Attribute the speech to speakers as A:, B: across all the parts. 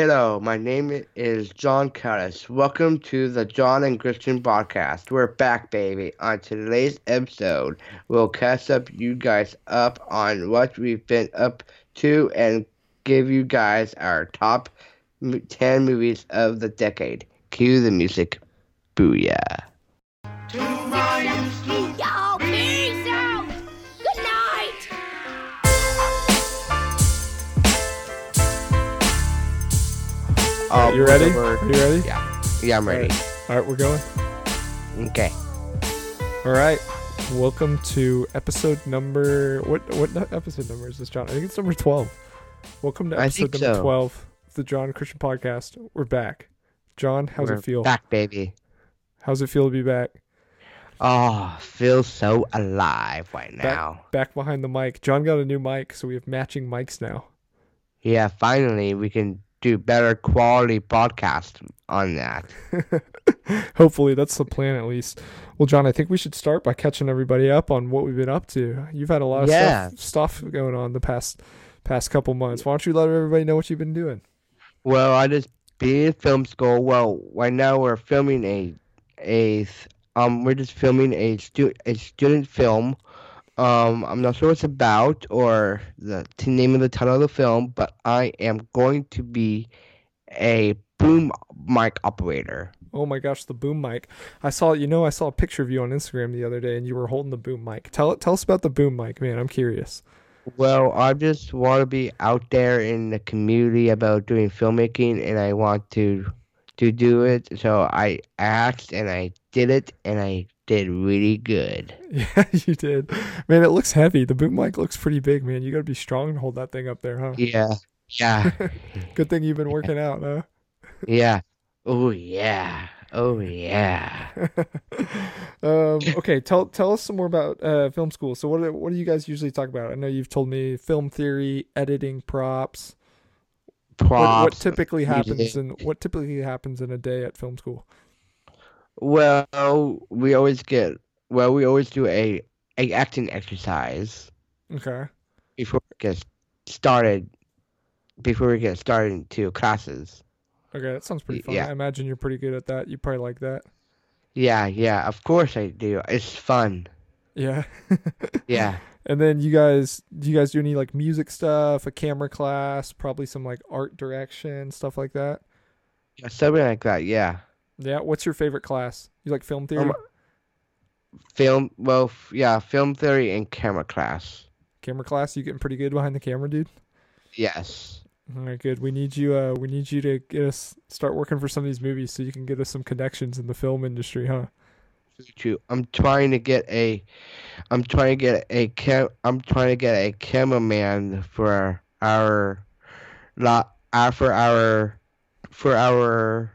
A: Hello, my name is John Callis. Welcome to the John and Christian podcast. We're back, baby. On today's episode, we'll catch up you guys up on what we've been up to and give you guys our top 10 movies of the decade. Cue the music. Booyah. Um,
B: you ready?
A: we're-
B: you ready?
A: Yeah. Yeah, I'm ready.
B: All right, we're going.
A: Okay.
B: All right. Welcome to episode number what what episode number is this, John? I think it's number 12. Welcome to episode number
A: so.
B: 12 of the John Christian podcast. We're back. John, how's
A: We're
B: it feel?
A: Back, baby.
B: How's it feel to be back?
A: Oh, feel so alive right now.
B: Back behind the mic. John got a new mic, so we have matching mics now.
A: Yeah, finally we can do better quality podcast on that.
B: Hopefully, that's the plan at least. Well, John, I think we should start by catching everybody up on what we've been up to. You've had a lot of
A: Yeah.
B: stuff, stuff going on the past past couple months. Why don't you let everybody know what you've been doing?
A: Well, I just be in film school. Well, right now we're filming a a um we're just filming a stu- a student film. Um, I'm not sure what it's about or the t- name of the title of the film, but I am going to be a boom mic operator.
B: Oh my gosh, the boom mic! I saw, you know, I saw a picture of you on Instagram the other day, and you were holding the boom mic. Tell tell us about the boom mic, man. I'm curious.
A: Well, I just want to be out there in the community about doing filmmaking, and I want to to do it. So I asked, and I did it, and I did really good.
B: Yeah, you did, man. It looks heavy. The boom mic looks pretty big, man. You got to be strong to hold that thing up there, huh?
A: Yeah, yeah,
B: Good thing you've been working out, huh?
A: yeah. Oh yeah, oh yeah.
B: um, okay, tell tell us some more about uh, film school. So what do- what do you guys usually talk about? I know you've told me film theory, editing, props. What,
A: Props.
B: what typically happens in what typically happens in a day at film school?
A: Well, we always get. Well, we always do a a acting exercise
B: Okay.
A: before we get started. Before we get started into classes.
B: Okay, that sounds pretty fun.
A: yeah.
B: I imagine you're pretty good at that. You probably like that.
A: Yeah, yeah. Of course I do. It's fun.
B: Yeah.
A: Yeah.
B: and then you guys do you guys do any like music stuff, a camera class, probably some like art direction, stuff like that?
A: Yeah, Something like that, yeah.
B: Yeah, what's your favorite class? You like film theory?
A: Um, Film, well, f- yeah, film theory and camera class.
B: camera class, you getting pretty good behind the camera, dude?
A: Yes.
B: All right, good. We need you. Uh, we need you to get us start working for some of these movies, so you can get us some connections in the film industry, huh?
A: True. I'm trying to get a, I'm trying to get a cam, I'm trying to get a cameraman for our, lot, uh, for our, for our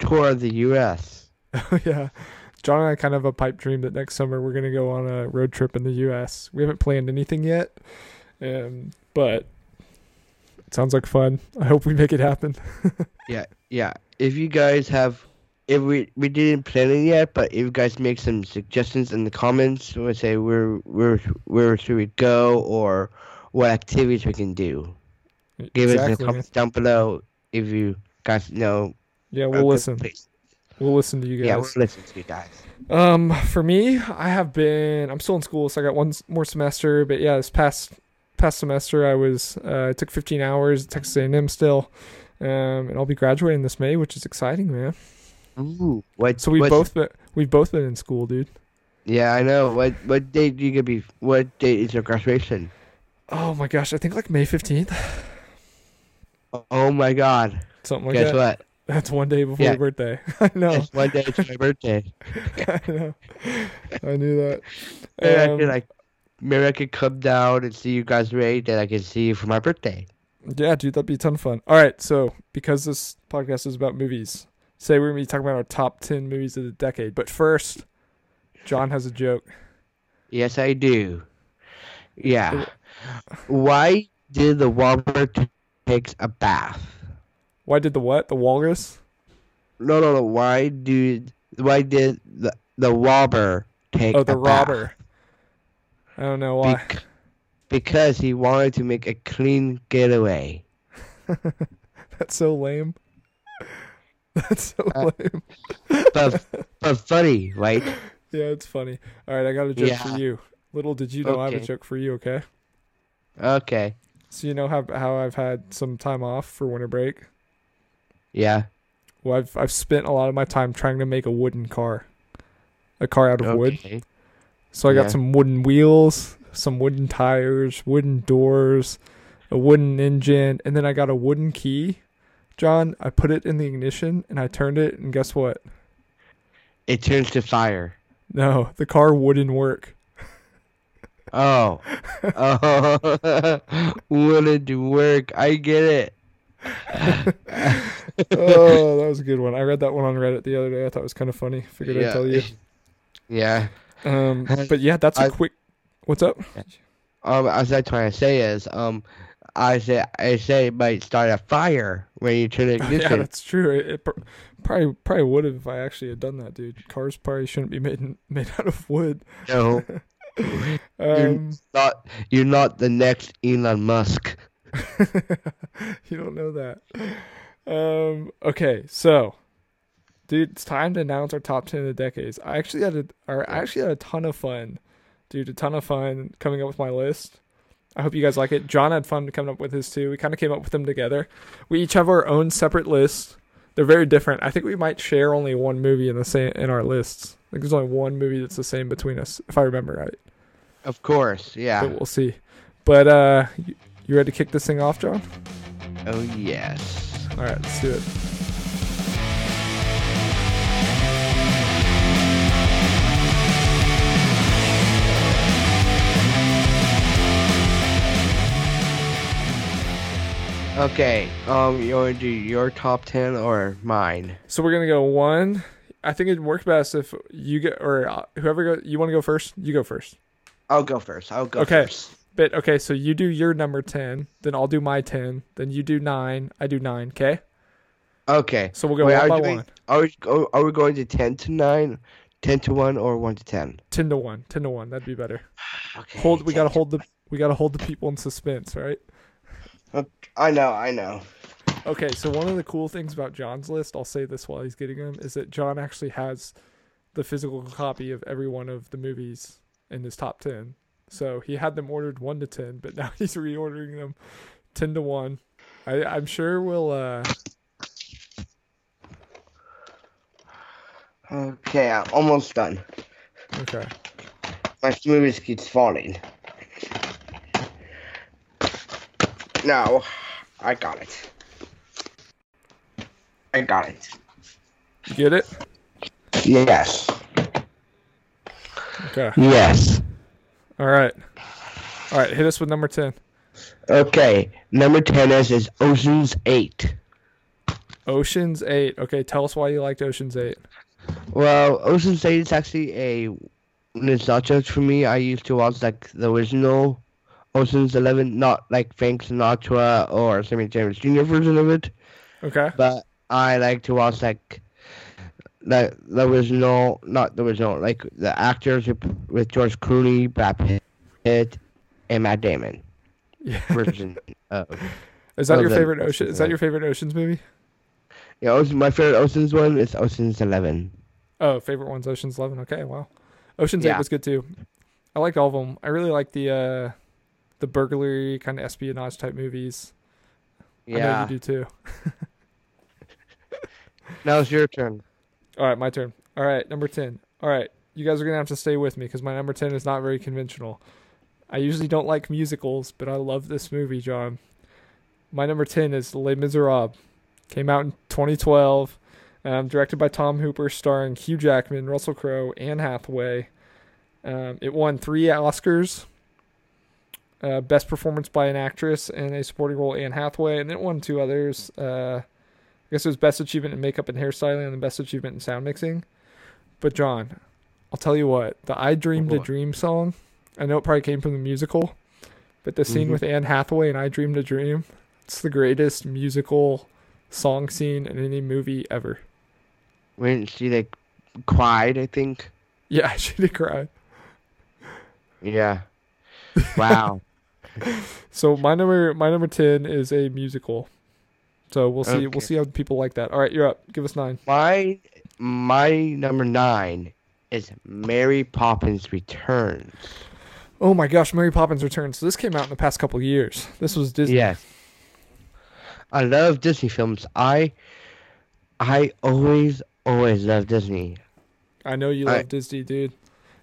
A: tour of the U.S.
B: Yeah, John and I kind of have a pipe dream that next summer we're gonna go on a road trip in the U.S. We haven't planned anything yet, um, but it sounds like fun. I hope we make it happen.
A: Yeah. Yeah. If you guys have, if we we didn't plan it yet, but if you guys make some suggestions in the comments, say where where where should we go or what activities we can do. Give us a
B: Exactly,
A: comments down below if you guys know.
B: Yeah, we'll listen.
A: place.
B: We'll listen to you guys.
A: Yeah, we'll listen to you guys.
B: Um, for me, I have been. I'm still in school, so I got one more semester. But yeah, this past past semester, I was. Uh, I took 15 hours at Texas A&M still, um, and I'll be graduating this May, which is exciting, man.
A: Ooh, what?
B: So we've both been we've both been in school, dude.
A: Yeah, I know. What what date do you gonna be? What date is your graduation?
B: Oh my gosh, I think like May 15th,
A: Oh my God!
B: something like
A: Guess
B: that.
A: what?
B: That's one day before
A: Yeah.
B: your birthday. I know.
A: It's one day to my birthday.
B: I know. I knew that.
A: Maybe I
B: Um,
A: could like, maybe I could come down and see you guys rate, and I can see you for my birthday.
B: Yeah, dude, that'd be a ton of fun. All right, so because this podcast is about movies, say we're gonna be talking about our top ten movies of the decade. But first, John has a joke.
A: Yes, I do. Yeah. Why did the walrus takes a bath?
B: Why did the what? The walrus?
A: No, no, no. Why did why did the the robber take
B: Oh, the
A: a bath?
B: robber. I don't know why.
A: Bec- because he wanted to make a clean getaway.
B: That's so lame. That's so
A: Uh,
B: lame.
A: but but funny, right?
B: Yeah, it's funny. All right, I got a joke
A: Yeah.
B: for you. Little did you know I have a joke for you. Okay.
A: Okay.
B: So you know how how I've had some time off for winter break.
A: Yeah.
B: Well, I've I've spent a lot of my time trying to make a wooden car, a car out of wood.
A: Okay.
B: So I got some wooden wheels, some wooden tires, wooden doors, a wooden engine, and then I got a wooden key. John, I put it in the ignition and I turned it, and guess what?
A: It turns to fire.
B: No, the car wouldn't work.
A: Oh. Oh. Wouldn't work. I get it.
B: Oh, that was a good one. I read that one on Reddit the other day. I thought it was kind of funny. Figured I'd tell you.
A: Yeah.
B: Um, but yeah, that's a
A: I-
B: quick. What's up?
A: Um, as I'm trying to say is, um, I say I say it might start a fire when you turn the
B: yeah, that's true. It, it probably probably would have if I actually had done that, dude. Cars probably shouldn't be made made out of wood.
A: no,
B: Um,
A: not you're not the next Elon Musk.
B: you don't know that. Um, okay, so, dude, it's time to announce our top ten of the decades. I actually had a, or I actually had a ton of fun, dude. A ton of fun coming up with my list. I hope you guys like it. John had fun coming up with his too. We kind of came up with them together. We each have our own separate lists. They're very different. I think we might share only one movie in the same in our lists. Like there's only one movie that's the same between us, if I remember right.
A: Of course, yeah.
B: But we'll see. But uh, you, ready to kick this thing off, John?
A: Oh yes.
B: All right, let's do it.
A: Okay. Um, you want to do your top ten or mine?
B: So we're gonna go one. I think it'd work best if you get or uh, whoever go. You want to go first? You go first.
A: I'll go first. I'll go
B: Okay.
A: first.
B: But okay, so you do your number ten, then I'll do my ten, then you do nine, I do nine. Okay.
A: Okay.
B: So we'll go
A: Wait,
B: one
A: are,
B: by
A: we,
B: one.
A: are we are we going to ten to nine, ten to one, or one to ten?
B: Ten to one. Ten to one. That'd be better.
A: Okay.
B: Hold. We gotta hold the. We gotta hold the people in suspense, right?
A: I know. I know.
B: Okay, so one of the cool things about John's list, I'll say this while he's getting them, is that John actually has the physical copy of every one of the movies in his top 10. So he had them ordered 1 to 10, but now he's reordering them 10 to 1. I, I'm sure we'll. Uh,
A: Okay, I'm almost done.
B: okay.
A: My smoothies keeps falling. No, I got it. I got it.
B: You get it?
A: Yes.
B: Okay.
A: Yes.
B: All right. All right, hit us with number 10.
A: Okay, number ten is is Ocean's Eight.
B: Ocean's 8. Okay, tell us why you liked Ocean's 8.
A: Well, Ocean's Eight is actually a nostalgia for me. I used to watch like the original Ocean's Eleven, not like Frank Sinatra or Sammy James Jr. version of it,
B: Okay.
A: but I like to watch like the the original, not the original, like the actors with, George Clooney, Brad Pitt, and Matt Damon
B: Yeah.
A: version of.
B: Is that your favorite Ocean? Is that your favorite Ocean's movie?
A: Yeah, Ocean, my favorite Ocean's one is Ocean's Eleven.
B: Oh, favorite one's Ocean's Eleven. Okay, wow. Ocean's Eight was good too. I liked all of them. I really like the uh, the burglary kind of espionage type movies. I know
A: Yeah.
B: you do too.
A: Now it's your turn.
B: All right, my turn. All right, number ten. All right, you guys are gonna have to stay with me because my number ten is not very conventional. I usually don't like musicals, but I love this movie, John. My number ten is Les Miserables. Came out in 2012. Um, directed by Tom Hooper, starring Hugh Jackman, Russell Crowe, Anne Hathaway. Um, it won three Oscars. Uh, best performance by an actress in a supporting role, Anne Hathaway, and it won two others. Uh, I guess it was best achievement in makeup and hairstyling, and the best achievement in sound mixing. But John, I'll tell you what, the "I Dreamed a Dream" song. I know it probably came from the musical, but the scene
A: Mhm.
B: with Anne Hathaway and "I Dreamed a Dream," it's the greatest musical song scene in any movie ever.
A: When she like cried, I think.
B: Yeah, she did cry.
A: Yeah. Wow.
B: So my number my number ten is a musical. So we'll see.
A: Okay.
B: We'll see how people like that. All right, you're up. Give us nine.
A: My my number nine is Mary Poppins Returns.
B: Oh my gosh, Mary Poppins Returns. So this came out in the past couple of years. This was Disney.
A: Yes. I love Disney films. I I always always love Disney.
B: I know you
A: I-
B: love Disney, dude.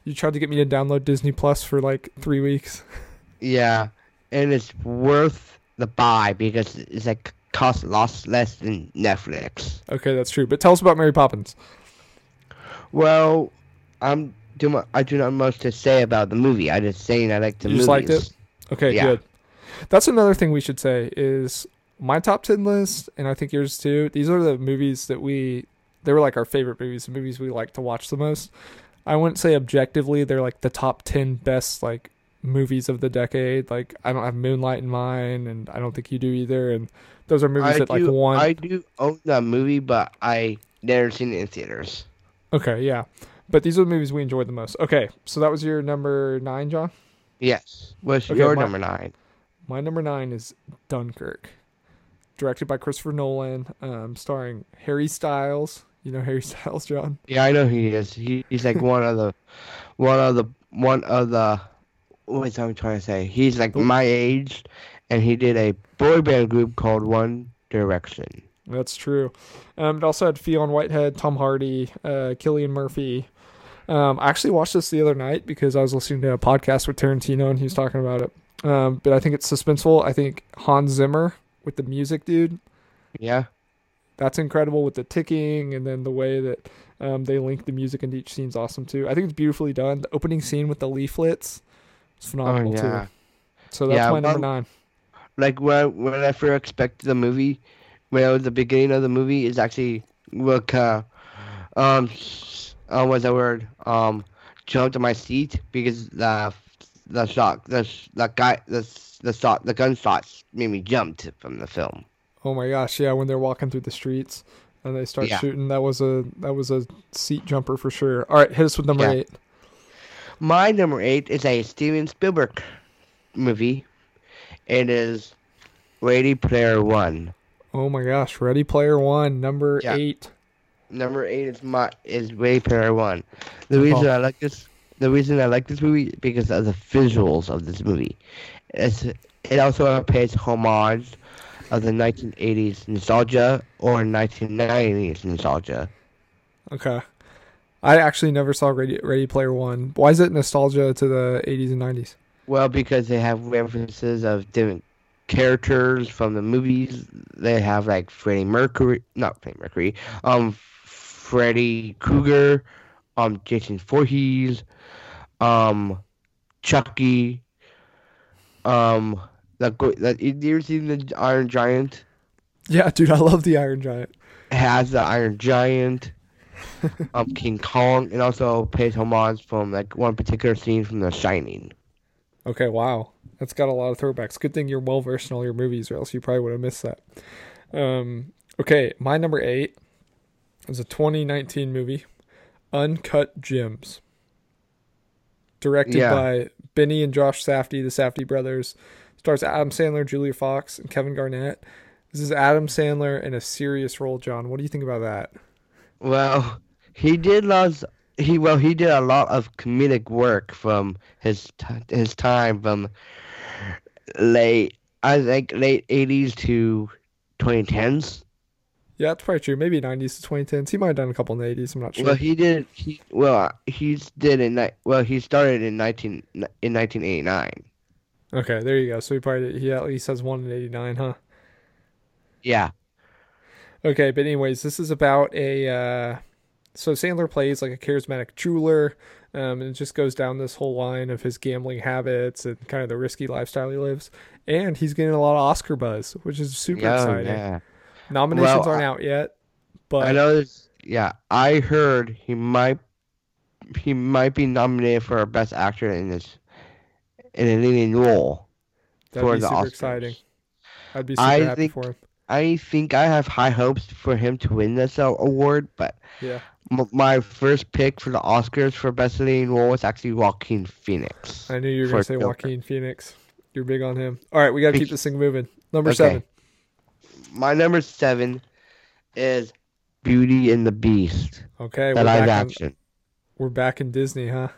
B: You tried to get me to download Disney Plus for like three weeks.
A: Yeah, and it's worth the buy because it's like cost lots less than Netflix.
B: Okay, that's true. But tell us about Mary Poppins.
A: Well, I'm do mu- I do not much to say about the movie. I just saying I like the
B: You
A: movies.
B: just liked it? Okay,
A: Yeah.
B: good. That's another thing we should say is my top 10 list and I think yours too. These are the movies that we they were like our favorite movies, the movies we like to watch the most. I wouldn't say objectively they're like the top 10 best like movies of the decade. Like I don't have Moonlight in mine and I don't think you do either and those are movies
A: I
B: that like
A: do,
B: one
A: I do own that movie, but I never seen it in theaters.
B: Okay, yeah. But these are the movies we enjoyed the most. Okay, so that was your number 9, John?
A: Yes. What's
B: Okay,
A: your
B: my-
A: number nine?
B: My number nine is Dunkirk, directed by Christopher Nolan, um, starring Harry Styles. You know Harry Styles, John.
A: Yeah, I know he is. He, he's like one of the, one of the, one of the. What am I trying to say? He's like my age, and he did a boy band group called One Direction.
B: That's true. Um, it also had Fionn Whitehead, Tom Hardy, uh, Cillian Murphy. Um, I actually watched this the other night because I was listening to a podcast with Tarantino and he was talking about it. Um, but I think it's suspenseful. I think Hans Zimmer with the music, dude.
A: Yeah.
B: that's incredible with the ticking and then the way that um, they link the music into each scene's awesome too. I think it's beautifully done. The opening scene with the leaflets is phenomenal
A: oh yeah.
B: too. So that's
A: Yeah,
B: my number
A: well-
B: nine.
A: Like when when I first expected the movie, was the beginning of the movie, is actually what uh, um, uh, what's that word? Um, jumped to my seat because the the shot the the guy the the shot the gunshots made me jump from the film.
B: Oh my gosh, yeah, when they're walking through the streets and they start
A: Yeah.
B: shooting, that was a that was a seat jumper for sure. All right, hit us with number
A: Yeah.
B: eight.
A: My number eight is a Steven Spielberg movie. It is Ready Player One.
B: Oh my gosh, Ready Player One, number
A: Yeah.
B: eight.
A: Number eight is my is Ready Player One. The reason
B: Oh.
A: I like this, the reason I like this movie because of the visuals of this movie. It's it also pays homage of the 1980s nostalgia or 1990s nostalgia.
B: Okay. I actually never saw Ready, Ready Player One. Why is it nostalgia to the 80s and 90s?
A: Well, because they have references of different characters from the movies. They have like Freddie Mercury, not Freddie Mercury, um, Freddy Krueger, um, Jason Voorhees, um, Chucky, um, that go- that you ever seen the Iron Giant?
B: Yeah, dude, I love the Iron Giant.
A: It has the Iron Giant, um, King Kong, and also pays homage from like one particular scene from The Shining.
B: Okay, wow. That's got a lot of throwbacks. Good thing you're well versed in all your movies, or else you probably would have missed that. Um, okay, my number eight is a 2019 movie, Uncut Gems. Directed
A: Yeah.
B: by Benny and Josh Safdie, the Safdie brothers. Stars Adam Sandler, Julia Fox, and Kevin Garnett. This is Adam Sandler in a serious role, John. What do you think about that?
A: Well, he did lots. He well, he did a lot of comedic work from his his time from late, I think late eighties to twenty tens.
B: Yeah, that's probably true. Maybe 90s to 2010s. He might have done a couple in the 80s. I'm not sure.
A: Well, he did. He well, he's did in well, he started in nineteen in nineteen eighty nine.
B: Okay, there you go. So he probably he at least has one in '89, huh?
A: Yeah,
B: Okay, but anyways, this is about a uh, so Sandler plays like a charismatic jeweler, um, and it just goes down this whole line of his gambling habits and kind of the risky lifestyle he lives, and he's getting a lot of Oscar buzz, which is super
A: yeah,
B: exciting.
A: yeah.
B: Nominations
A: Well,
B: aren't
A: I-
B: out yet, but
A: I know. This, yeah, I heard he might he might be nominated for best actor in this in a leading role.
B: that'd
A: for
B: be
A: the
B: super
A: Oscars.
B: exciting. I'd be super
A: I
B: happy
A: think-
B: for him.
A: I think I have high hopes for him to win this award, but
B: Yeah.
A: My first pick for the Oscars for best leading role was actually Joaquin Phoenix.
B: I knew you were gonna say
A: Joker.
B: Joaquin Phoenix. You're big on him. All right, we got to keep this thing moving. Number
A: Okay.
B: seven.
A: my number seven is Beauty and the Beast,
B: Okay,
A: live action.
B: we're back in Disney, huh?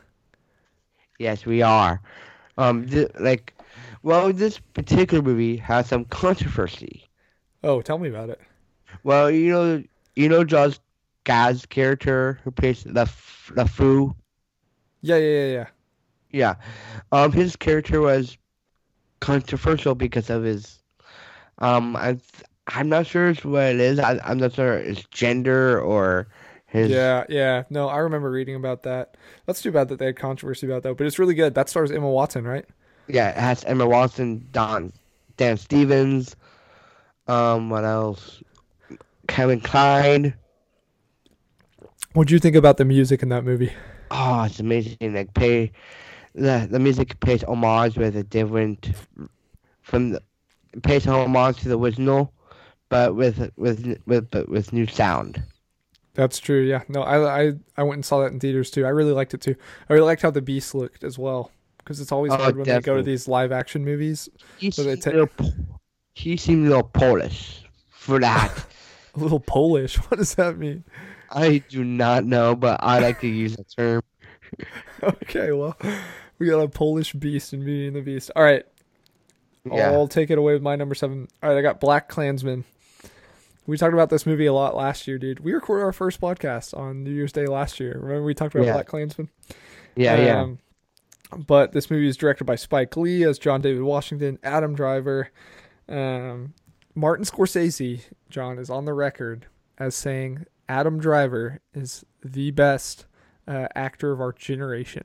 A: Yes, we are. Um, th- like, well, this particular movie has some controversy.
B: Oh, tell me about it.
A: Well, you know, you know, Josh Gad character who plays the the Foo.
B: Yeah, yeah, yeah, yeah.
A: Yeah, um, his character was controversial because of his, um, I, I'm not sure what it is. I, I'm not sure it's gender or his.
B: Yeah, yeah. No, I remember reading about that. That's too bad that they had controversy about that, but it's really good. That stars Emma Watson, right?
A: Yeah, it has Emma Watson, Don, Dan Stevens. Um, what else? Kevin Kline.
B: What'd you think about the music in that movie?
A: Oh, it's amazing. Like pay the the music pays homage with a different from the pays homage to the original, but with with with but with new sound.
B: That's true. Yeah. No, I I I went and saw that in theaters too. I really liked it too. I really liked how the Beast looked as well, because it's always
A: Oh,
B: hard when they go to these live action movies.
A: He
B: So they
A: seemed little, he seemed a little Polish for that.
B: A little Polish. What does that mean?
A: I do not know, but I like to use the term.
B: Okay, well, we got a Polish Beast in Beauty and the Beast. All right,
A: Yeah.
B: I'll take it away with my number seven. All right, I got BlacKkKlansman. We talked about this movie a lot last year, dude. We recorded our first podcast on New Year's Day last year. Remember we talked about
A: Yeah.
B: BlacKkKlansman?
A: Yeah, yeah.
B: Um, but this movie is directed by Spike Lee as John David Washington, Adam Driver, um, Martin Scorsese. John is on the record as saying Adam Driver is the best uh, actor of our generation.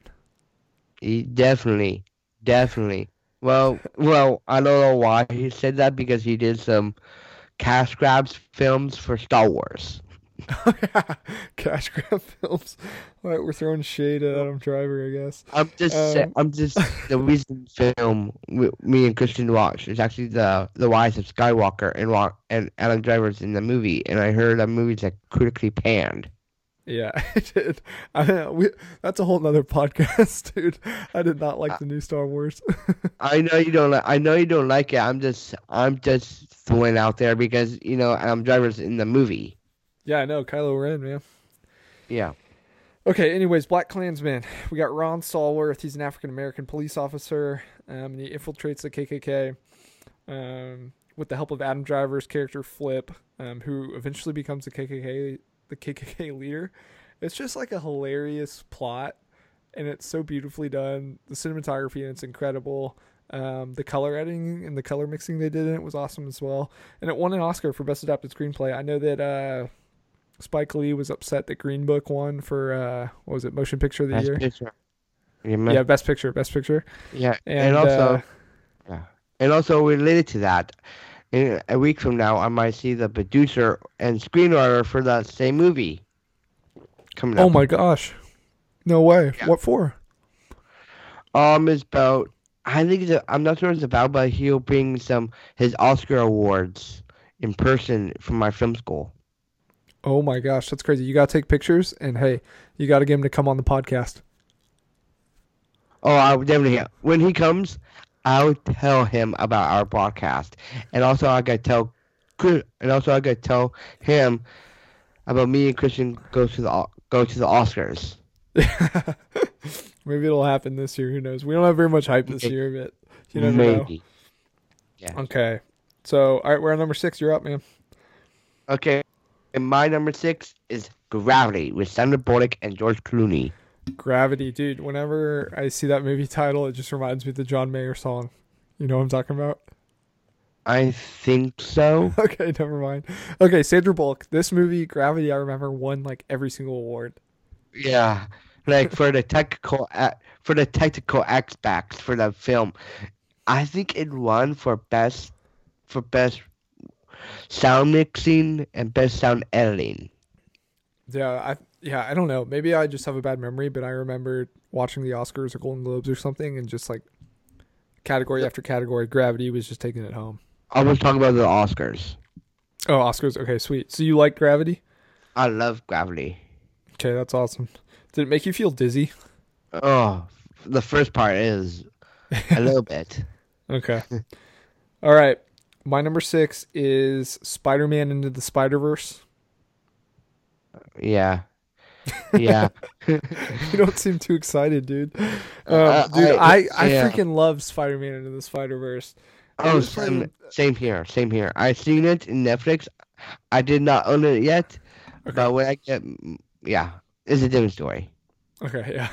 A: He definitely, definitely. Well, well, I don't know why he said that because he did some cash grabs films for Star Wars.
B: Cash grab films. All right, we're throwing shade at Adam Driver, I guess.
A: I'm just, sa-
B: Um,
A: I'm just the recent film me and Christian watched is actually the the Rise of Skywalker and and Adam Driver's in the movie, and I heard that movie's like critically panned.
B: Yeah, I did. I, we, that's a whole nother podcast, dude. I did not like the new Star Wars.
A: I know you don't. Li- I know you don't like it. I'm just, I'm just throwing out there because you know Adam Driver's in the movie.
B: Yeah, I know. Kylo Ren, man.
A: Yeah.
B: Okay, anyways, BlacKkKlansman. We got Ron Stallworth. He's an African American police officer. Um, and he infiltrates the KKK um, with the help of Adam Driver's character Flip, um, who eventually becomes the KKK the KKK leader. It's just like a hilarious plot, and it's so beautifully done. The cinematography and it's incredible. Um, the color editing and the color mixing they did in it was awesome as well, and it won an Oscar for best adapted screenplay. I know that. Uh, Spike Lee was upset that Green Book won for uh what was it motion picture of the
A: Best
B: year?
A: picture.
B: Yeah, best picture, best picture.
A: Yeah,
B: And,
A: and, also,
B: uh,
A: yeah, and also related to that, in a week from now, I might see the producer and screenwriter for that same movie coming
B: Oh my gosh. No way.
A: Yeah.
B: What for?
A: Um, it's about. I think it's. A, I'm not sure what it's about, but he'll bring some his Oscar awards in person from my film school.
B: Oh my gosh, that's crazy. You gotta take pictures and hey, you gotta get him to come on the podcast.
A: Oh, I would definitely. When he comes, I'll tell him about our podcast, and also I gotta tell, and also I gotta tell him about me and Christian go to the go to the Oscars.
B: Maybe it'll happen this year. Who knows? We don't have very much hype this
A: Maybe.
B: year, but you never know.
A: Maybe. Yeah.
B: Okay. So all right, we're on number six. You're up, man.
A: Okay. And my number six is Gravity with Sandra Bullock and George Clooney.
B: Gravity, dude. Whenever I see that movie title, it just reminds me of the John Mayer song. You know what I'm talking about?
A: I think so.
B: Okay, never mind. Okay, Sandra Bullock. This movie, Gravity, I remember won like every single award.
A: Yeah, like for the technical for the technical aspects for the film, I think it won for best for best sound mixing and best sound editing.
B: Yeah, I yeah, I don't know. Maybe I just have a bad memory, but I remember watching the Oscars or Golden Globes or something, and just like category after category, Gravity was just taking it home.
A: I was talking about the Oscars.
B: Oh, Oscars. Okay, sweet. So you like Gravity?
A: I love Gravity.
B: Okay, that's awesome. Did it make you feel dizzy?
A: Oh, the first part is a little bit.
B: Okay. All right. My number six is Spider Man into the Spider Verse.
A: Yeah. Yeah.
B: you don't seem too excited, dude. Um,
A: Uh,
B: dude, I,
A: I-
B: I,
A: yeah.
B: freaking love Spider Man into the Spider Verse.
A: oh, same, same here. Same here. I've seen it in Netflix. I did not own it yet,
B: Okay.
A: but when I get, yeah, it's a different story.
B: Okay, yeah.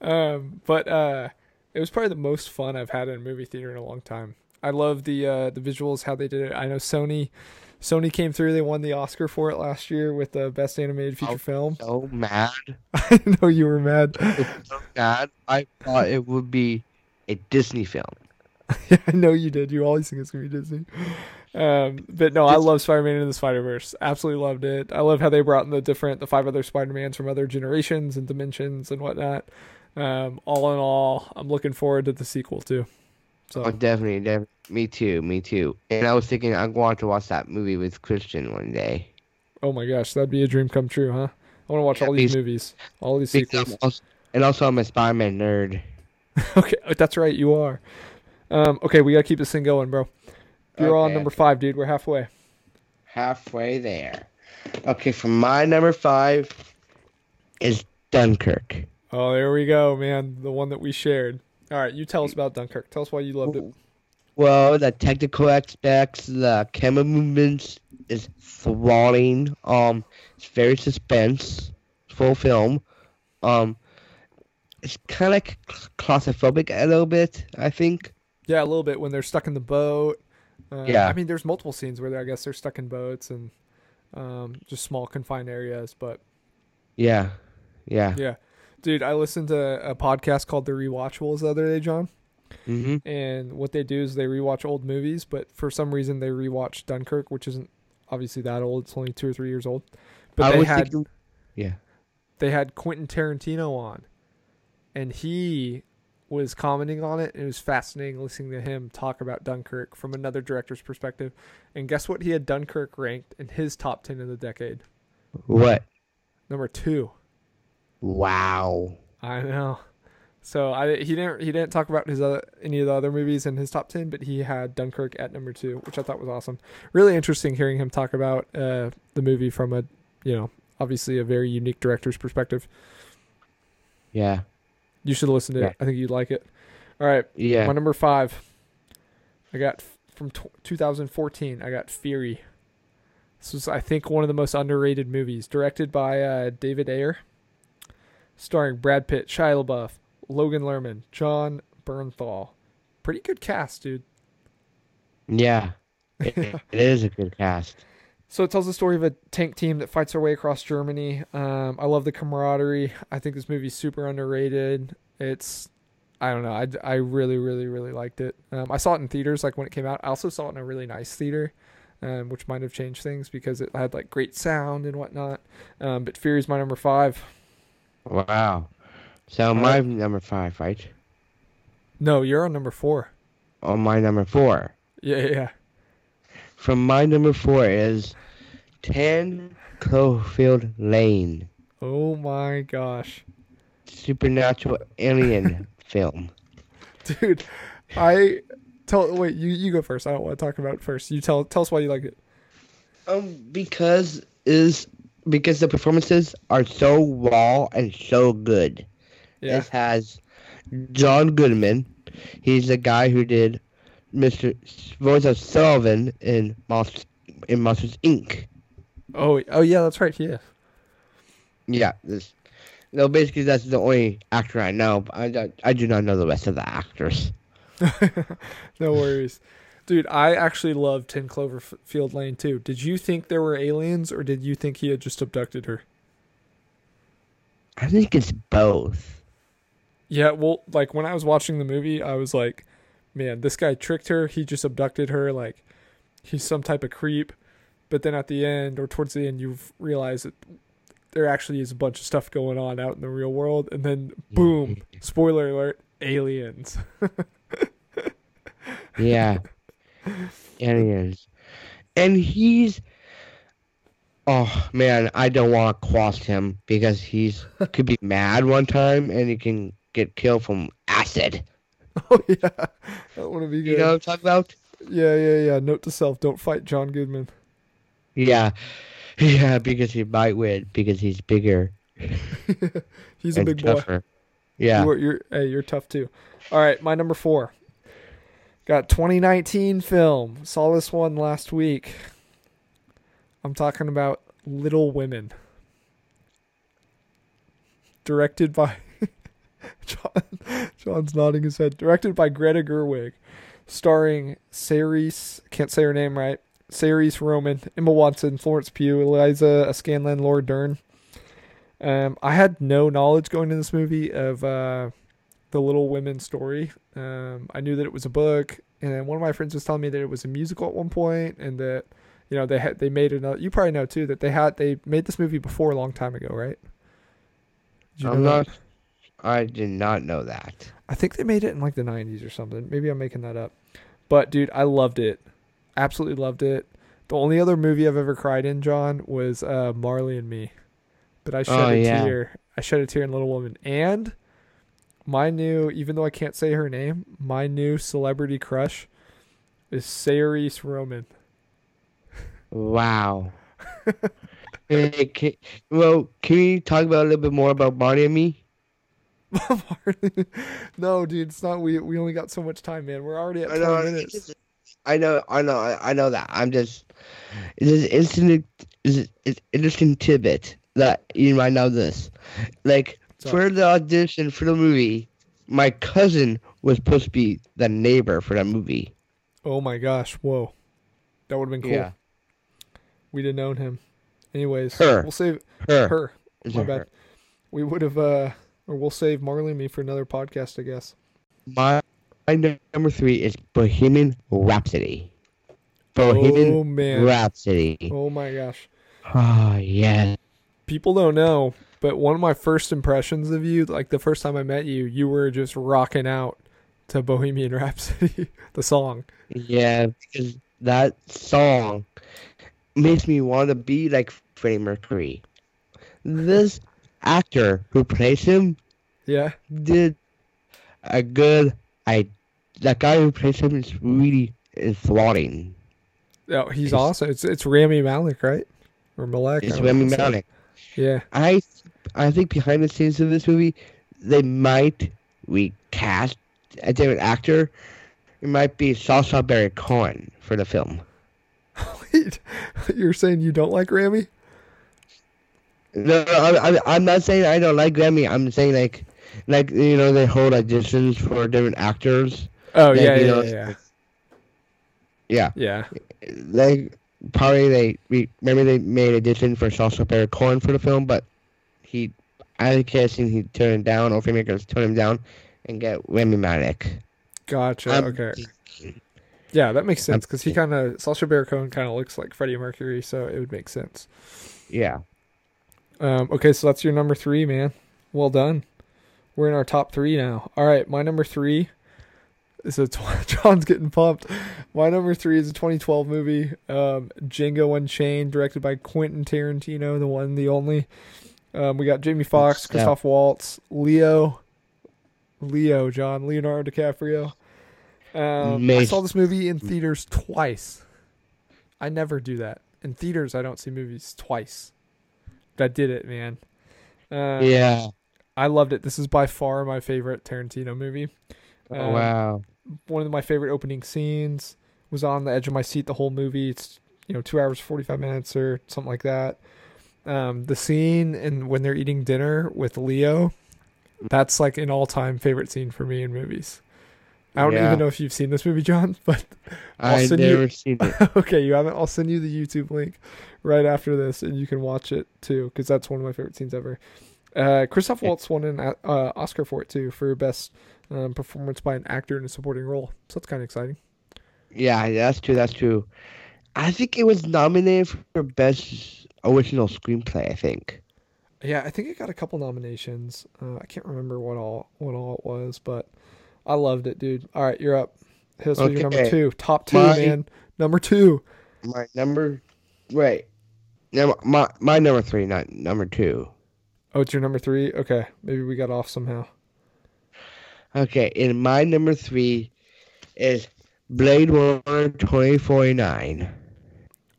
B: um, but uh, it was probably the most fun I've had in a movie theater in a long time. I love the uh, the visuals, how they did it. I know Sony Sony came through. They won the Oscar for it last year with the best animated feature film.
A: So mad.
B: I know you were mad.
A: So mad. I thought it would be a Disney film.
B: Yeah, I know you did. You always think it's gonna be Disney. Um, but no, I love Spider-Man into the Spider-Verse. Absolutely loved it. I love how they brought in the different, the five other Spider-Mans from other generations and dimensions and whatnot. Um, all in all, I'm looking forward to the sequel too. So
A: Oh, definitely, definitely. Me too, me too. And I was thinking I'm going to watch that movie with Christian one day.
B: Oh my gosh, that'd be a dream come true, huh? I want to watch
A: Yeah,
B: all these
A: because-
B: movies, all these sequels.
A: Also- and also, I'm a Spider-Man nerd.
B: okay, that's right, you are. Um, okay, we gotta keep this thing going, bro. You're on
A: Okay.
B: number five, dude. We're halfway.
A: Halfway there. Okay, for my number five is Dunkirk.
B: Oh, there we go, man. The one that we shared. All right, you tell us about Dunkirk. Tell us why you loved it.
A: Well, the technical aspects, the camera movements is thrilling. Um, it's very suspenseful film. Um, it's kind of like claustrophobic a little bit, I think.
B: Yeah, a little bit when they're stuck in the boat. Uh,
A: Yeah.
B: I mean, there's multiple scenes where I guess they're stuck in boats and um, just small confined areas. But
A: Yeah, yeah.
B: yeah, dude, I listened to a podcast called The Rewatchables the other day, John.
A: hmm
B: And what they do is they rewatch old movies, but for some reason they rewatch Dunkirk, which isn't obviously that old. It's only two or three years old. But
A: I
B: they had
A: thinking, yeah.
B: they had Quentin Tarantino on, and he was commenting on it. It was fascinating listening to him talk about Dunkirk from another director's perspective. And guess what? He had Dunkirk ranked in his top ten of the decade,
A: What?
B: number two.
A: Wow.
B: I know. So I he didn't he didn't talk about his other any of the other movies in his top ten, but he had Dunkirk at number two, which I thought was awesome. Really interesting hearing him talk about uh, the movie from a you know obviously a very unique director's perspective.
A: Yeah.
B: You should listen to
A: Yeah.
B: it. I think you'd like it. All right,
A: Yeah.
B: my number five. I got from t- 2014. I got Fury. This was, I think, one of the most underrated movies. Directed by uh, David Ayer, starring Brad Pitt, Shia LaBeouf, Logan Lerman, Jon Bernthal. Pretty good cast, dude.
A: Yeah. It, it is a good cast.
B: So it tells the story of a tank team that fights their way across Germany. Um, I love the camaraderie. I think this movie's super underrated. It's, I don't know, I, I really, really, really liked it. Um, I saw it in theaters like when it came out. I also saw it in a really nice theater, um, which might have changed things because it had like great sound and whatnot. Um, but Fury's my number five.
A: Wow. So my number five, right?
B: No, you're on number four.
A: On my number four.
B: Yeah, yeah, yeah.
A: From my number four is 10 Cloverfield Lane.
B: Oh my gosh.
A: Supernatural alien film.
B: Dude, I tell wait, you, you go first. I don't want to talk about it first. You tell tell us why you like it.
A: Um, because is because the performances are so raw and so good.
B: Yeah.
A: This has John Goodman. He's the guy who did Mr. Voice of Sullivan in Monsters, in Monsters Inc.
B: Oh, oh yeah, that's right. Yeah.
A: Yeah, this. No, basically that's the only actor I know. But I don't- I do not know the rest of the actors.
B: no worries. Dude, I actually love 10 Cloverfield Lane too. Did you think there were aliens or did you think he had just abducted her?
A: I think it's both.
B: Yeah, well, like when I was watching the movie, I was like, man, this guy tricked her. He just abducted her. Like, he's some type of creep. But then at the end, or towards the end, you realize that there actually is a bunch of stuff going on out in the real world. And then, boom, spoiler alert, aliens.
A: Yeah. Aliens. And he's Oh man, I don't want to cross him because he's could be mad one time and he can get killed from acid.
B: oh, yeah. That would be good.
A: You know what I'm talking about?
B: Yeah, yeah, yeah. Note to self: don't fight John Goodman.
A: Yeah, yeah, because he might win because he's bigger
B: He's a
A: and
B: big boy.
A: Yeah.
B: You are, you're hey, you're tough too. All right, my number four. Got 2019 film. Saw this one last week. I'm talking about Little Women. Directed by John. John's nodding his head. Directed by Greta Gerwig, starring Ceres. Can't say her name right. Ceres Roman, Emma Watson, Florence Pugh, Eliza Scanlen, Laura Dern. Um, I had no knowledge going into this movie of uh, the Little Women story. Um, I knew that it was a book, and then one of my friends was telling me that it was a musical at one point, and that you know they had they made another. You probably know too that they had they made this movie before a long time ago, right?
A: I'm
B: know that?
A: not. I did not know that.
B: I think they made it in like the 90s or something. Maybe I'm making that up. But dude, I loved it. Absolutely loved it. The only other movie I've ever cried in, John, was uh, Marley and Me. But I shed
A: Oh,
B: a
A: yeah.
B: tear. I shed a tear in Little Woman. And my new, even though I can't say her name, my new celebrity crush is Ceres Roman.
A: Wow. Hey, can, well, can we talk about a little bit more about Marty and me?
B: No, dude, it's not. We we only got so much time, man. We're already at
A: I know,
B: minutes.
A: I know, I know, I I know that. I'm just, it's an instant, it's it's interesting tidbit that you might know this. Like For the audition for the movie, my cousin was supposed to be the neighbor for that movie.
B: Oh my gosh, whoa. That would have been cool.
A: Yeah.
B: We'd have known him. Anyways,
A: Her.
B: we'll save
A: Her,
B: her. My
A: it
B: bad. We would have uh or we'll save Marley and me for another podcast, I guess.
A: My, my number three is Bohemian Rhapsody. Bohemian
B: oh man.
A: Rhapsody.
B: Oh my gosh.
A: Oh yeah.
B: People don't know, but one of my first impressions of you, like the first time I met you, you were just rocking out to Bohemian Rhapsody, the song.
A: Yeah, because that song makes me want to be like Freddie Mercury. This actor who plays him
B: Yeah.
A: did a good. I that guy who plays him is really enthralling.
B: Oh, he's
A: It's-
B: awesome. It's it's Rami Malek, right? Or Malek.
A: It's Rami
B: how to say it.
A: Malek.
B: Yeah.
A: I I think behind the scenes of this movie, they might recast a different actor. It might be Sacha Baron Cohen for the film.
B: Wait, you're saying you don't like Rami?
A: No, I'm, I'm, not saying I don't like Rami. I'm saying like, like you know, they hold auditions for different actors.
B: Oh
A: Like,
B: yeah, yeah,
A: know,
B: yeah,
A: Yeah,
B: yeah.
A: like probably they maybe they made audition for Sacha Baron Cohen for the film, but he, I'm guessing he turned it down, or filmmakers turn him down, and get Rami Malek.
B: Gotcha.
A: I'm
B: okay. Yeah, that makes sense because he kind of Sacha Baron Cohen kind of looks like Freddie Mercury, so it would make sense.
A: Yeah.
B: Um, okay, so that's your number three, man. Well done. We're in our top three now. All right, my number three is a tw- John's getting pumped. My number three is a 2012 movie, um, Django Unchained, directed by Quentin Tarantino, the one, the only. Um, we got Jamie Foxx,
A: Yeah.
B: Christoph Waltz, Leo, Leo, John, Leonardo DiCaprio. Um, I saw this movie in theaters twice. I never do that in theaters. I don't see movies twice. But I did it, man. Uh,
A: yeah.
B: I loved it. This is by far my favorite Tarantino movie.
A: Oh,
B: Um,
A: wow.
B: One of my favorite opening scenes was on the edge of my seat the whole movie. It's you know two hours forty five minutes or something like that. Um, the scene and when they're eating dinner with Leo, that's like an all time favorite scene for me in movies. I don't
A: Yeah.
B: even know if you've seen this movie, John, but I'll
A: I
B: send you-
A: never seen it.
B: okay, you haven't. I'll send you the YouTube link right after this, and you can watch it too, because that's one of my favorite scenes ever. Uh, Christoph Waltz won an uh, Oscar for it too for best um, performance by an actor in a supporting role, so that's kind of exciting.
A: Yeah, that's true. That's true. I think it was nominated for best original screenplay. I think.
B: Yeah, I think it got a couple nominations. Uh, I can't remember what all what all it was, but I loved it, dude. All right, you're up. Hit us with your number two, top two,
A: My-
B: man. Number two.
A: My number, wait, no, my my number three, not number two.
B: Oh, it's your number three. Okay, maybe we got off somehow.
A: Okay, and my number three is Blade Runner 2049.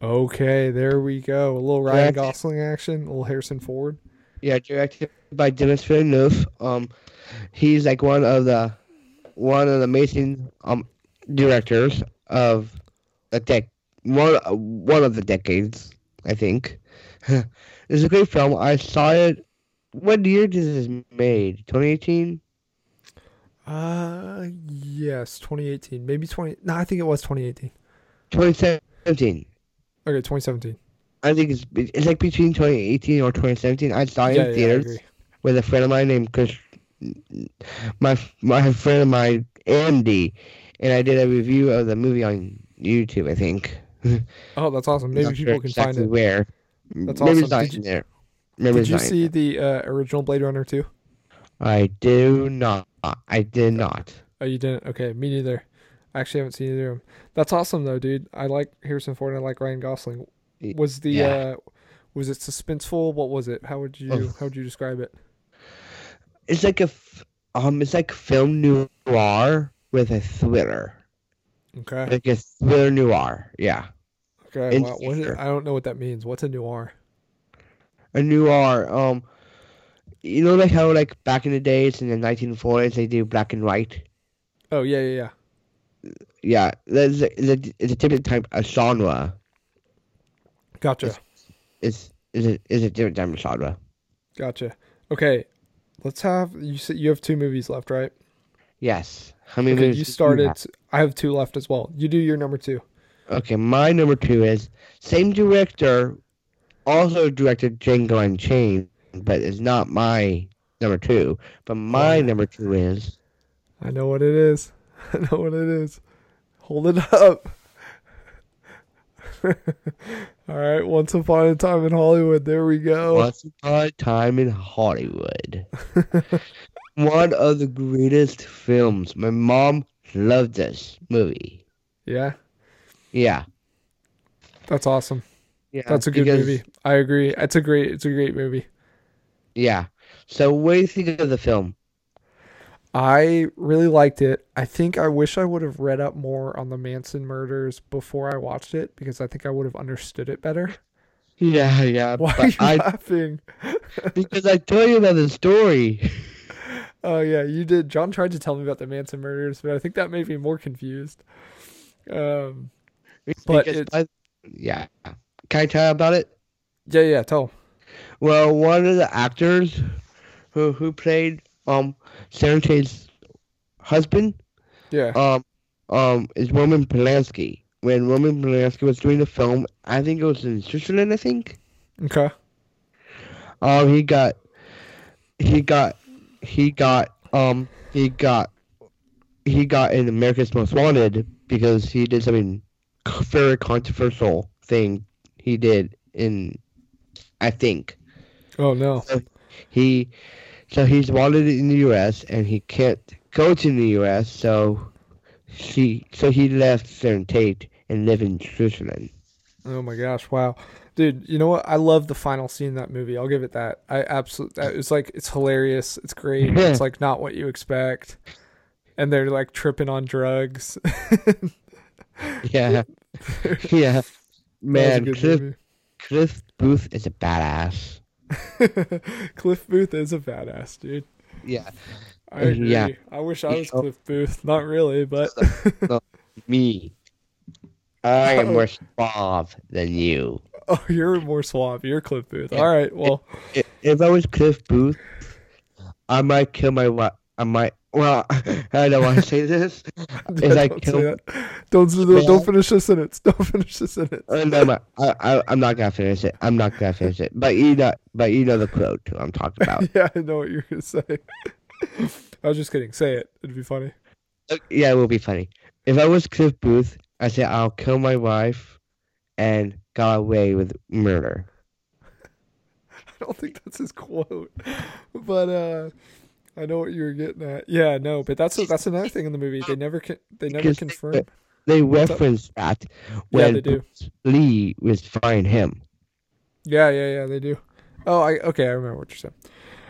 B: Okay, there we go. A little Ryan
A: Directed-
B: Gosling action, a little Harrison Ford.
A: Yeah, directed by Denis Villeneuve. Um, he's like one of the one of the amazing um directors of a dec one one of the decades, I think. it's a great film. I saw it. What year did this made? 2018.
B: Uh, yes, 2018, maybe 20. No, I think it was 2018.
A: 2017.
B: Okay, 2017.
A: I think it's it's like between 2018 or 2017. I saw it
B: Yeah,
A: in theaters
B: agree.
A: with a friend of mine named Chris. My my friend of mine Andy, and I did a review of the movie on YouTube. I think.
B: Oh, that's awesome. Maybe people
A: sure
B: can
A: exactly
B: find it.
A: Where?
B: That's
A: Maybe
B: awesome.
A: it's not
B: Did
A: in
B: you-
A: there. Maybe
B: Did you see the uh, original Blade Runner
A: too? I do not. I did not.
B: Oh, you didn't? Okay, me neither. I actually haven't seen either of them. That's awesome though, dude. I like Harrison Ford and I like Ryan Gosling. Was the
A: Yeah.
B: uh was it suspenseful? What was it? How would you
A: Oh.
B: how would you describe it?
A: It's like a um. It's like film noir with a thriller.
B: Okay.
A: Like a thriller noir. Yeah.
B: Okay.
A: in
B: Wow. What is. I don't know what that means. What's a noir?
A: a noir. Um, you know, like how like back in the days in the 1940s they do black and white.
B: Oh yeah, yeah, yeah.
A: Yeah, there's a, it's a, it's a different type of genre.
B: Gotcha.
A: It's is a is a different type of genre.
B: Gotcha. Okay. Let's have you said you have two movies left, right?
A: Yes. How many
B: Okay,
A: movies
B: you started
A: have?
B: I have two left as well. You do your number two.
A: Okay, my number two is same director, also directed Django Unchained, but it's not my number two. But my
B: Oh.
A: number two is
B: I know what it is. I know what it is. Hold it up. All right, once upon a time in Hollywood. There we go.
A: Once Upon a Time in Hollywood. One of the greatest films. My mom loved this movie.
B: Yeah,
A: Yeah.
B: that's awesome.
A: Yeah.
B: That's a good
A: because-
B: movie. I agree. It's a great. It's a great movie.
A: Yeah. So what do you think of the film?
B: I really liked it. I think I wish I would have read up more on the Manson murders before I watched it because I think I would have understood it better.
A: Yeah, yeah.
B: Why are you
A: I
B: laughing?
A: because I told you about the story.
B: Oh yeah, you did. John tried to tell me about the Manson murders, but I think that made me more confused. Um, But
A: Because
B: it's-
A: I- yeah. Can I tell you about it?
B: yeah, yeah. Tell.
A: Well, one of the actors who who played um Tate's husband
B: Yeah.
A: um um is Roman Polanski. When Roman Polanski was doing the film, I think it was in Switzerland. I think.
B: Okay.
A: Um, he got, he got, he got, um, he got, he got in America's Most Wanted because he did something very controversial thing he did in, I think
B: Oh no.
A: he, so he's wanted in the U.S. and he can't go to the U.S. So, she, so he left Sharon Tate and lived in Switzerland.
B: Oh my gosh. Wow. Dude, you know what? I love the final scene in that movie. I'll give it that. I absolutely. It's like it's hilarious. It's great. It's like not what you expect, and they're like tripping on drugs.
A: Yeah, yeah,
B: That was a
A: man, Cliff. Cliff Booth is a badass.
B: Cliff Booth is a badass, dude.
A: Yeah.
B: I agree.
A: Yeah.
B: I wish I was. Cliff Booth. Not really, but
A: Me. I am
B: Oh.
A: more suave than you.
B: oh, you're more suave. You're Cliff Booth. All right. Well,
A: I- If I was Cliff Booth, I might kill my wife. I might. Well, I don't want to say this. I
B: don't
A: kill,
B: say. Don't, don't don't finish the sentence. Don't finish the sentence.
A: uh, no, I, I'm not gonna finish it. I'm not gonna finish it. But you know, but you know the quote I'm talking about.
B: yeah, I know what you're gonna say. I was just kidding. Say it. It'd be funny.
A: Uh, yeah, it will be funny. If I was Cliff Booth, I say I'll kill my wife, and got away with murder.
B: I don't think that's his quote, but uh, I know what you were getting at. Yeah, no, but that's a, that's another thing in the movie. They never can. They never
A: Because-
B: confirm.
A: They
B: up?
A: reference that
B: Yeah,
A: when
B: they do.
A: Lee was firing him.
B: Yeah, yeah, yeah. They do. Oh, I okay. I remember what you're saying.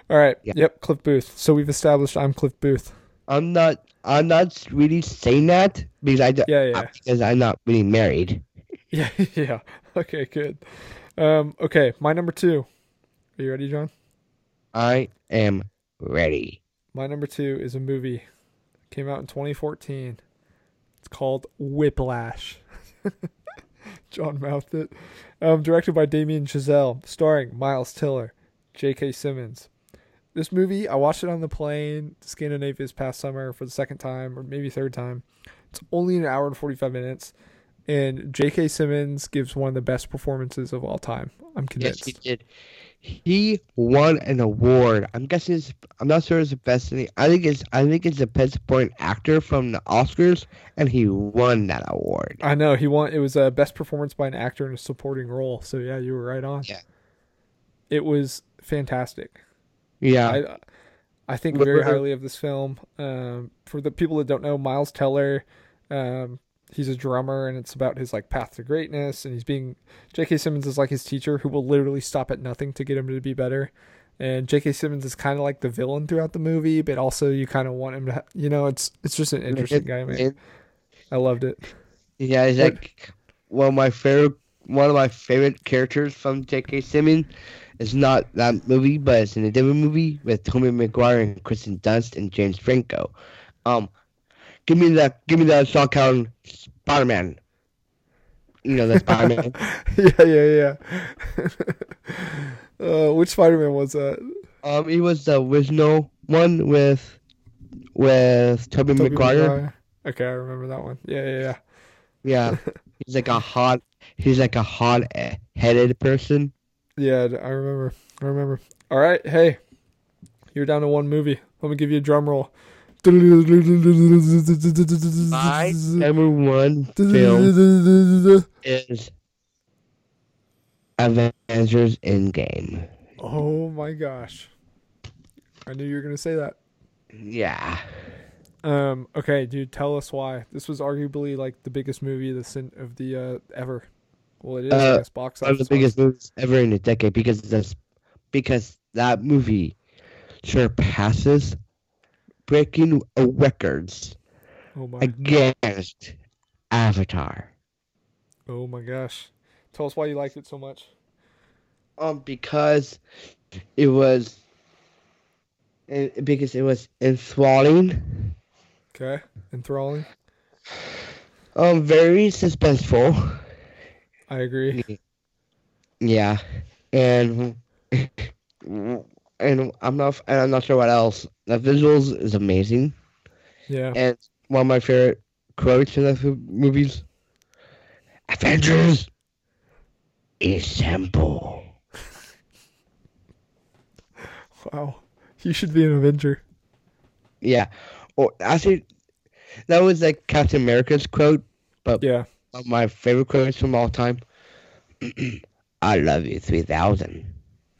B: All right.
A: Yeah.
B: Yep. Cliff Booth. So we've established I'm Cliff Booth.
A: I'm not. I'm not really saying that because I
B: Yeah, yeah.
A: because I'm not really married.
B: Yeah, yeah. Okay, good. Um, okay, my number two. Are you ready, John?
A: I am ready.
B: My number two is a movie. Came out in 2014. It's called Whiplash. John mouthed it. Um, directed by Damien Chazelle, starring Miles Teller, J.K. Simmons. This movie, I watched it on the plane to Scandinavia this past summer for the second time, or maybe third time. It's only an hour and 45 minutes, and J.K. Simmons gives one of the best performances of all time. I'm convinced.
A: Yes, he did. He won an award. I'm guessing it's. I'm not sure it's the best. Thing. I think it's. I think it's the best supporting actor from the Oscars, and he won that award.
B: I know he won. It was a best performance by an actor in a supporting role. So yeah, you were right on.
A: Yeah.
B: it was fantastic.
A: Yeah.
B: I I think very highly of this film. Um, for the people that don't know, Miles Teller, um, he's a drummer, and it's about his like path to greatness. And he's being J.K. Simmons is like his teacher, who will literally stop at nothing to get him to be better. And J.K. Simmons is kind of like the villain throughout the movie, but also you kind of want him to, ha- you know, it's it's just an interesting guy, man.
A: It-
B: I loved it.
A: Yeah, he's like one of my favorite one of my favorite characters from J.K. Simmons. It's not that movie, but it's in a different movie with Tommy Maguire and Kirsten Dunst and James Franco. Um, give me that, give me that Sean Count Spider Man. You know the Spider Man.
B: yeah, yeah, yeah. uh, which Spider-Man was that?
A: um, he was the original one with with Tobey Maguire.
B: Okay, I remember that one. Yeah, yeah, yeah.
A: Yeah, he's like a hot, he's like a hot headed person.
B: Yeah, I remember. I remember. All right, hey, you're down to one movie. Let me give you a drum roll.
A: My number one film is Avengers Endgame.
B: Oh my gosh. I knew you were going to say that.
A: Yeah.
B: Um, okay, dude, tell us why. This was arguably like the biggest movie of the sin- of the uh ever. Well, it is, I
A: Uh,
B: guess, box
A: One of the biggest movies ever in a decade because this because that movie surpasses breaking records
B: Oh my.
A: against Avatar.
B: Oh my gosh. Tell us why you liked it so much.
A: Um, because it was, it, because it was enthralling,
B: Okay. Enthralling.
A: um, very suspenseful.
B: I agree.
A: Yeah, and and I'm not and I'm not sure what else. The visuals is amazing,
B: Yeah.
A: and one of my favorite quotes in the movies: "Avengers, assemble."
B: Wow. You should be an Avenger.
A: Yeah, or actually, that was like Captain America's quote.
B: But yeah.
A: One of my favorite quotes from all time. I love you, three thousand.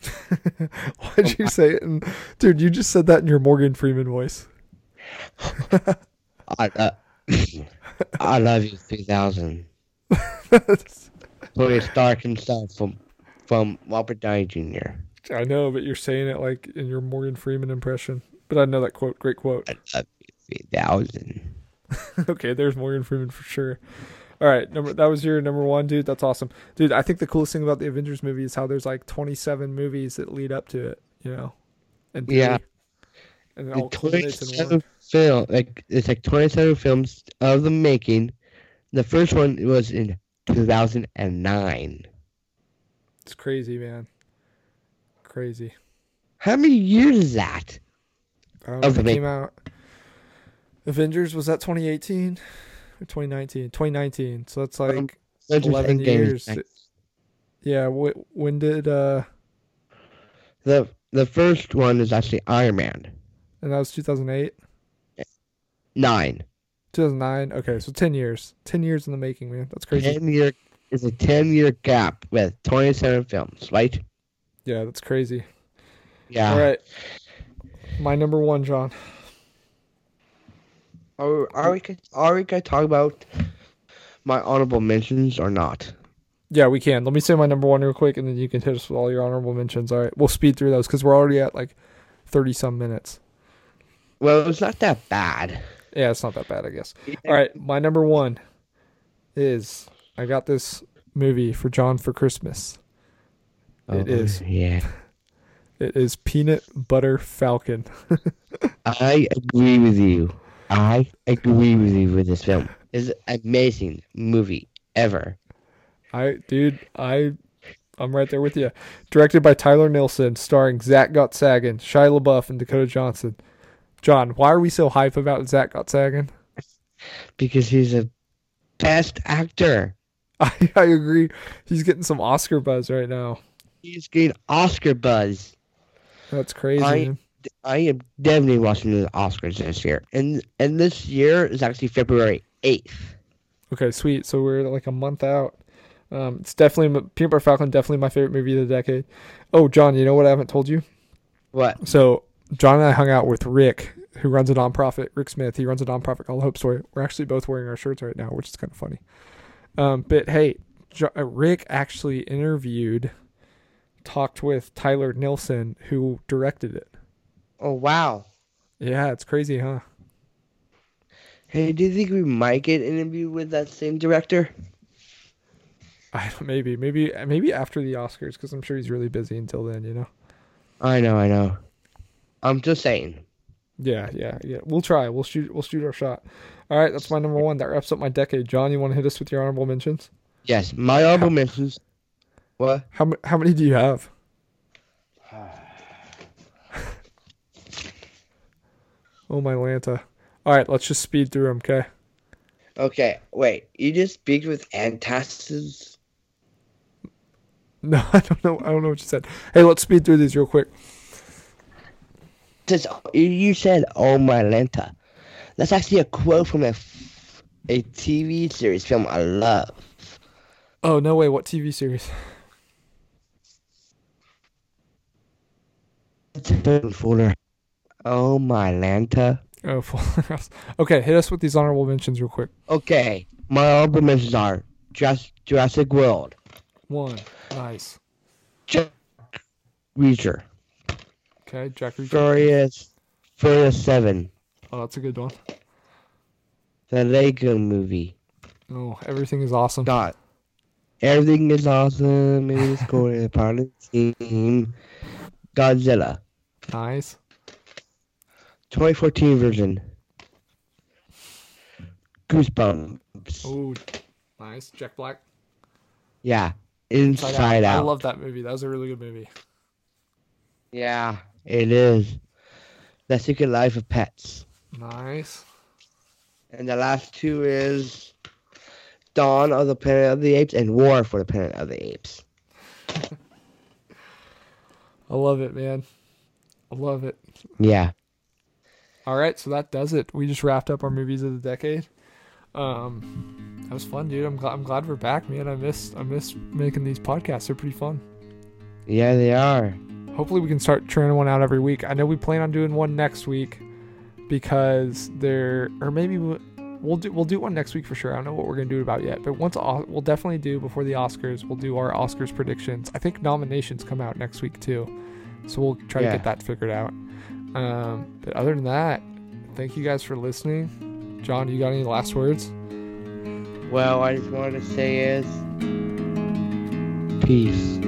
B: Why'd you say it? In, dude, you just said that in your Morgan Freeman voice.
A: I, uh, I love you, three thousand. Tony Stark himself from from Robert Downey Jr.
B: I know, but you're saying it like in your Morgan Freeman impression. But I know that quote. Great quote.
A: I love you, three thousand.
B: okay, there's Morgan Freeman for sure. All right, number that was your number one, dude. That's awesome, dude. I think the coolest thing about the Avengers movie is how there's like 27 movies that lead up to it. You know, and
A: Yeah.
B: and it all culminates in one.
A: twenty-seven film, like it's like twenty-seven films of the making. The first one was in two thousand and nine.
B: It's crazy, man. Crazy.
A: How many years is that?
B: Um,
A: Of the
B: came out. Avengers was that 2018 or 2019? 2019. So that's like
A: Um, Avengers
B: 11
A: Endgame
B: years. yeah. Wh- when did uh?
A: The the first one is actually Iron Man
B: And that was 2008,
A: nine.
B: 2009. Okay, so 10 years. 10 years in the making, man. That's crazy.
A: Ten year is a ten year gap with twenty-seven films, right?
B: Yeah, that's crazy.
A: Yeah.
B: All right. My number one, John.
A: Are, are we are we gonna talk about my honorable mentions or not?
B: Yeah, we can. Let me say my number one real quick, and then you can hit us with all your honorable mentions. All right, we'll speed through those because we're already at like thirty some minutes.
A: Well, it's not that bad.
B: Yeah, it's not that bad, I guess. All right, my number one is I got this movie for John for Christmas. It oh, is.
A: Oh, Yeah.
B: It is Peanut Butter Falcon.
A: I agree with you. I agree with you with this film. It's an amazing movie ever.
B: I, dude, I, I'm right there with you. Directed by Tyler Nilson, starring Zach Gottsagen, Shia LaBeouf, and Dakota Johnson. John, why are we so hype about Zach Gottsagen?
A: Because he's a best actor.
B: I, I agree. He's getting some Oscar buzz right now.
A: He's getting Oscar buzz.
B: That's crazy.
A: I-. I am definitely watching the Oscars this year. And and this year is actually February 8th.
B: Okay, sweet. So we're like a month out. Um, it's definitely Peanut Butter Falcon. Definitely my favorite movie of the decade. Oh, John, you know what I haven't told you?
A: What?
B: So John and I hung out with Rick, who runs a nonprofit. Rick Smith. He runs a nonprofit called Hope Story. We're actually both wearing our shirts right now, which is kind of funny. Um, but hey, jo- uh, Rick actually interviewed, talked with Tyler Nilson, who directed it.
A: Oh, wow.
B: Yeah, it's crazy, huh?
A: Hey, do you think we might get an interview with that same director?
B: I don't, maybe, maybe, maybe after the Oscars, because I'm sure he's really busy until then. You know.
A: I know, I know. I'm just saying.
B: Yeah, yeah, yeah. We'll try. We'll shoot. We'll shoot our shot. All right, that's my number one. That wraps up my decade. John, you want to hit us with your honorable mentions?
A: Yes, my honorable mentions. What?
B: How how many do you have? Oh my Lanta! All right, let's just speed through them, okay?
A: Okay, wait. You just speak with antacids?
B: No, I don't know. I don't know what you said. Hey, let's speed through these real quick.
A: Says you said "Oh my Lanta." That's actually a quote from a a TV series film I love.
B: Oh no way! What TV series?
A: It's a folder. Oh my Lanta.
B: Oh, Okay, hit us with these honorable mentions real quick.
A: Okay, my honorable mentions are Jurass- Jurassic World,
B: One, nice.
A: Jack Reacher,
B: Okay, Jack Reacher.
A: Furious, Furious Seven.
B: Oh, that's a good one.
A: the Lego Movie.
B: Oh, everything is awesome.
A: Dot. Everything is awesome. It is going part of the team. Godzilla,
B: Nice.
A: 2014 version. Goosebumps.
B: Oh, nice. Jack Black.
A: Yeah, Inside out.
B: I love that movie. That was a really good movie.
A: Yeah, it is. The Secret Life of Pets.
B: Nice.
A: And the last two is Dawn of the Planet of the Apes and War for the Planet of the Apes.
B: I love it, man. I love it.
A: Yeah.
B: All right, so that does it. We just wrapped up our movies of the decade. Um, that was fun, dude. I'm glad. I'm glad we're back, man. I miss. I miss making these podcasts. They're pretty fun.
A: Yeah, they are.
B: Hopefully, we can start churning one out every week. I know we plan on doing one next week because there, or maybe we'll we'll do we'll do one next week for sure. I don't know what we're gonna do about yet, but once we'll definitely do before the Oscars. We'll do our Oscars predictions. I think nominations come out next week too, so we'll try
A: Yeah.
B: to get that figured out. Um, but other than that, thank you guys for listening. John, you got any last words?
A: Well, I just wanted to say is peace.